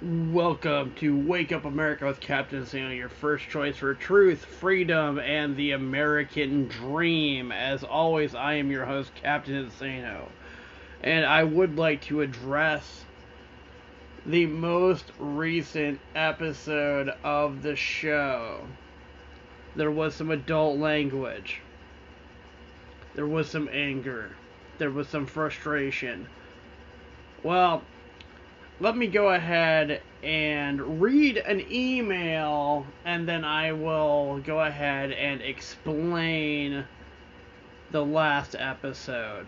Welcome to Wake Up America with Captain Insano, your first choice for truth, freedom, and the American dream. As always, I am your host, Captain Insano. And I would like to address the most recent episode of the show. There was some adult language. There was some anger. There was some frustration. Well, let me go ahead and read an email and then I will go ahead and explain the last episode.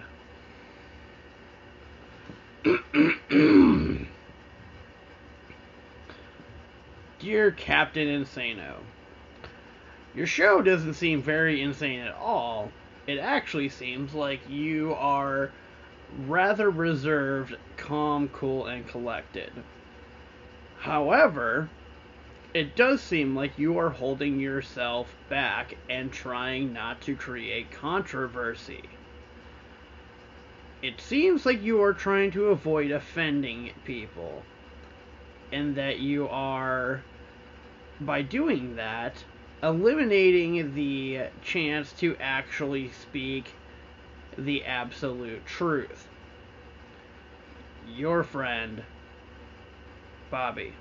Dear Captain Insano, your show doesn't seem very insane at all. It actually seems like you are rather reserved, calm, cool, and collected. However, it does seem like you are holding yourself back and trying not to create controversy. It seems like you are trying to avoid offending people, and that you are, by doing that, eliminating the chance to actually speak the absolute truth. Your friend, Bobby.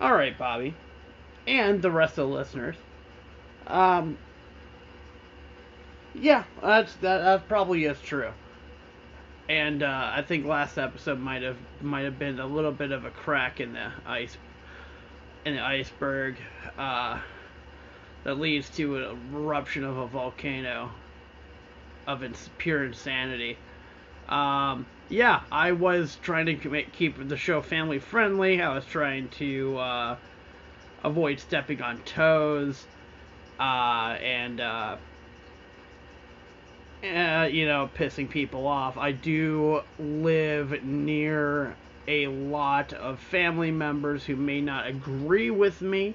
Alright, Bobby. And the rest of the listeners. Um, yeah, that's that, that probably is true. And uh, I think last episode might have might have been a little bit of a crack in the ice in the iceberg uh, that leads to an eruption of a volcano of ins- pure insanity. Um, yeah, I was trying to keep the show family friendly. I was trying to uh, avoid stepping on toes, uh, and uh, uh, you know, pissing people off. I do live near a lot of family members who may not agree with me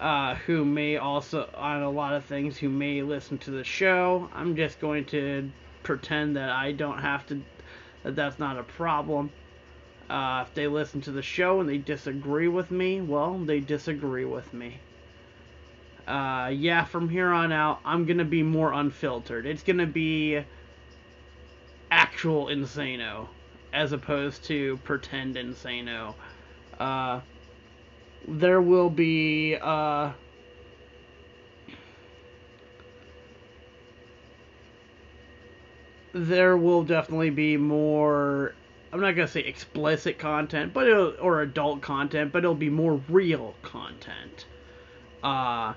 uh, who may also, on a lot of things, who may listen to the show. I'm just going to pretend that I don't have to, that that's not a problem. Uh, if they listen to the show and they disagree with me, well, they disagree with me. Uh, yeah, from here on out, I'm gonna be more unfiltered. It's gonna be actual insano, as opposed to pretend insano. Uh, there will be uh, there will definitely be more I'm not gonna say explicit content, but or adult content, but it'll be more real content. Uh,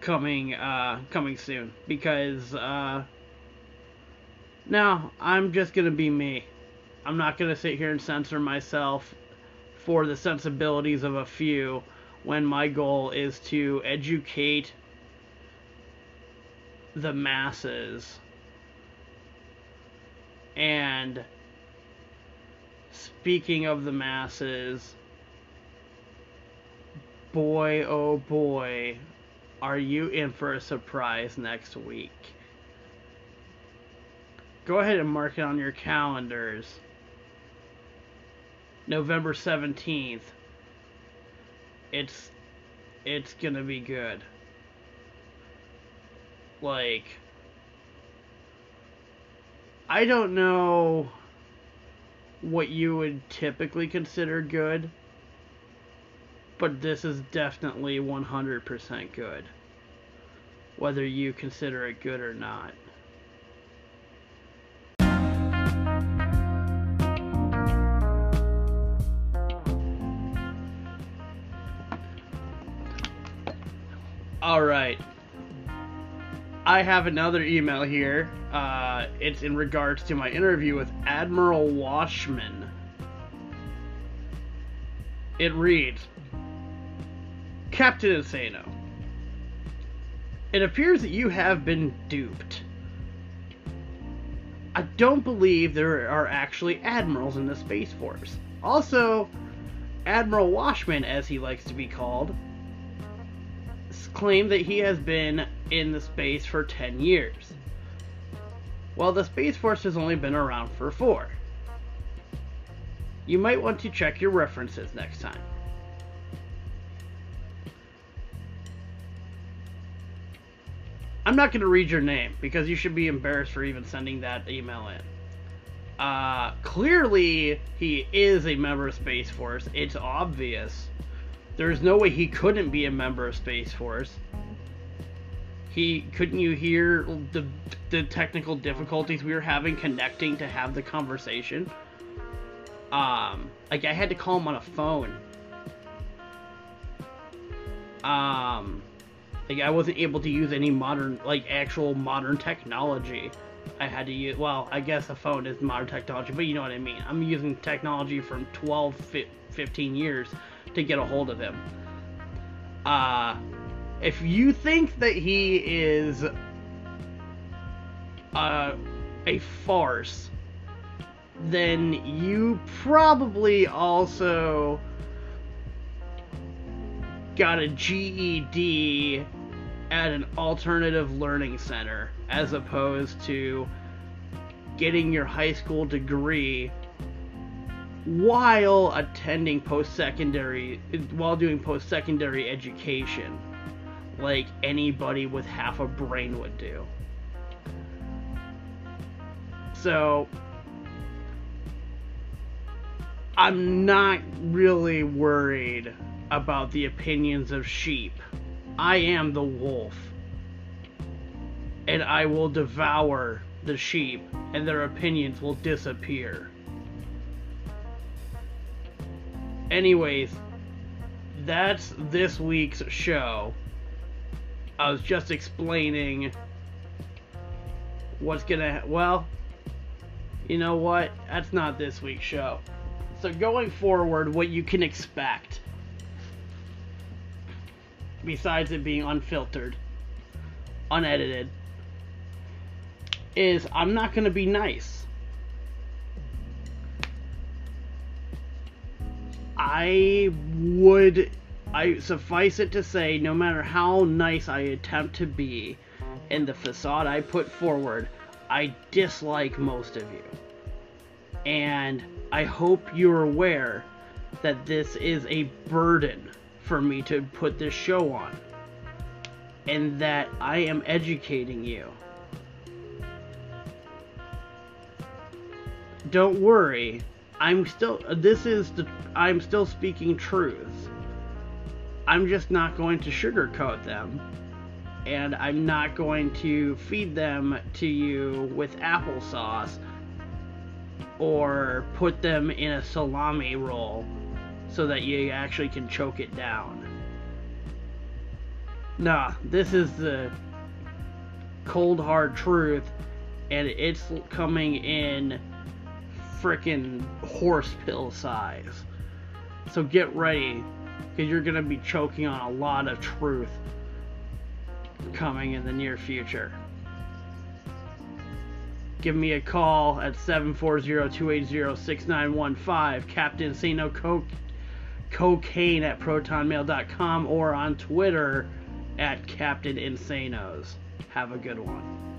coming uh, coming soon because uh, now I'm just gonna be me. I'm not gonna sit here and censor myself for the sensibilities of a few when my goal is to educate the masses. And speaking of the masses boy oh boy are you in for a surprise next week? Go ahead and mark it on your calendars November 17th. It's it's going to be good. Like I don't know what you would typically consider good, but this is definitely 100% good. Whether you consider it good or not. All right. I have another email here. Uh, it's in regards to my interview with Admiral Washman. It reads Captain Insano, it appears that you have been duped. I don't believe there are actually admirals in the Space Force. Also, Admiral Washman, as he likes to be called, claimed that he has been in the space for 10 years. Well, the Space Force has only been around for four. You might want to check your references next time. I'm not going to read your name because you should be embarrassed for even sending that email in. Uh, clearly, he is a member of Space Force. It's obvious. There's no way he couldn't be a member of Space Force. He couldn't you hear the the technical difficulties we were having connecting to have the conversation? Um, like I had to call him on a phone. Um, like I wasn't able to use any modern, like actual modern technology. I had to use, well, I guess a phone is modern technology, but you know what I mean. I'm using technology from 12, 15 years to get a hold of him. Uh, if you think that he is uh, a farce, then you probably also got a GED at an alternative learning center as opposed to getting your high school degree while attending post-secondary while doing post-secondary education like anybody with half a brain would do so I'm not really worried about the opinions of sheep I am the wolf. And I will devour the sheep, and their opinions will disappear. Anyways, that's this week's show. I was just explaining what's gonna. Well, you know what? That's not this week's show. So, going forward, what you can expect besides it being unfiltered, unedited, is I'm not to be nice. I would, I suffice it to say, no matter how nice I attempt to be, in the facade I put forward, I dislike most of you. And I hope you're aware that this is a burden for me to put this show on. And that I am educating you. Don't worry. I'm still this is the I'm still speaking truths. I'm just not going to sugarcoat them. And I'm not going to feed them to you with applesauce or put them in a salami roll so that you actually can choke it down. Nah, this is the cold hard truth, and it's coming in freaking horse pill size. So get ready, because you're going to be choking on a lot of truth coming in the near future. Give me a call at 740-280-6915. Captain Sano cocaine at protonmail.com or on Twitter at Captain Insanos. Have a good one.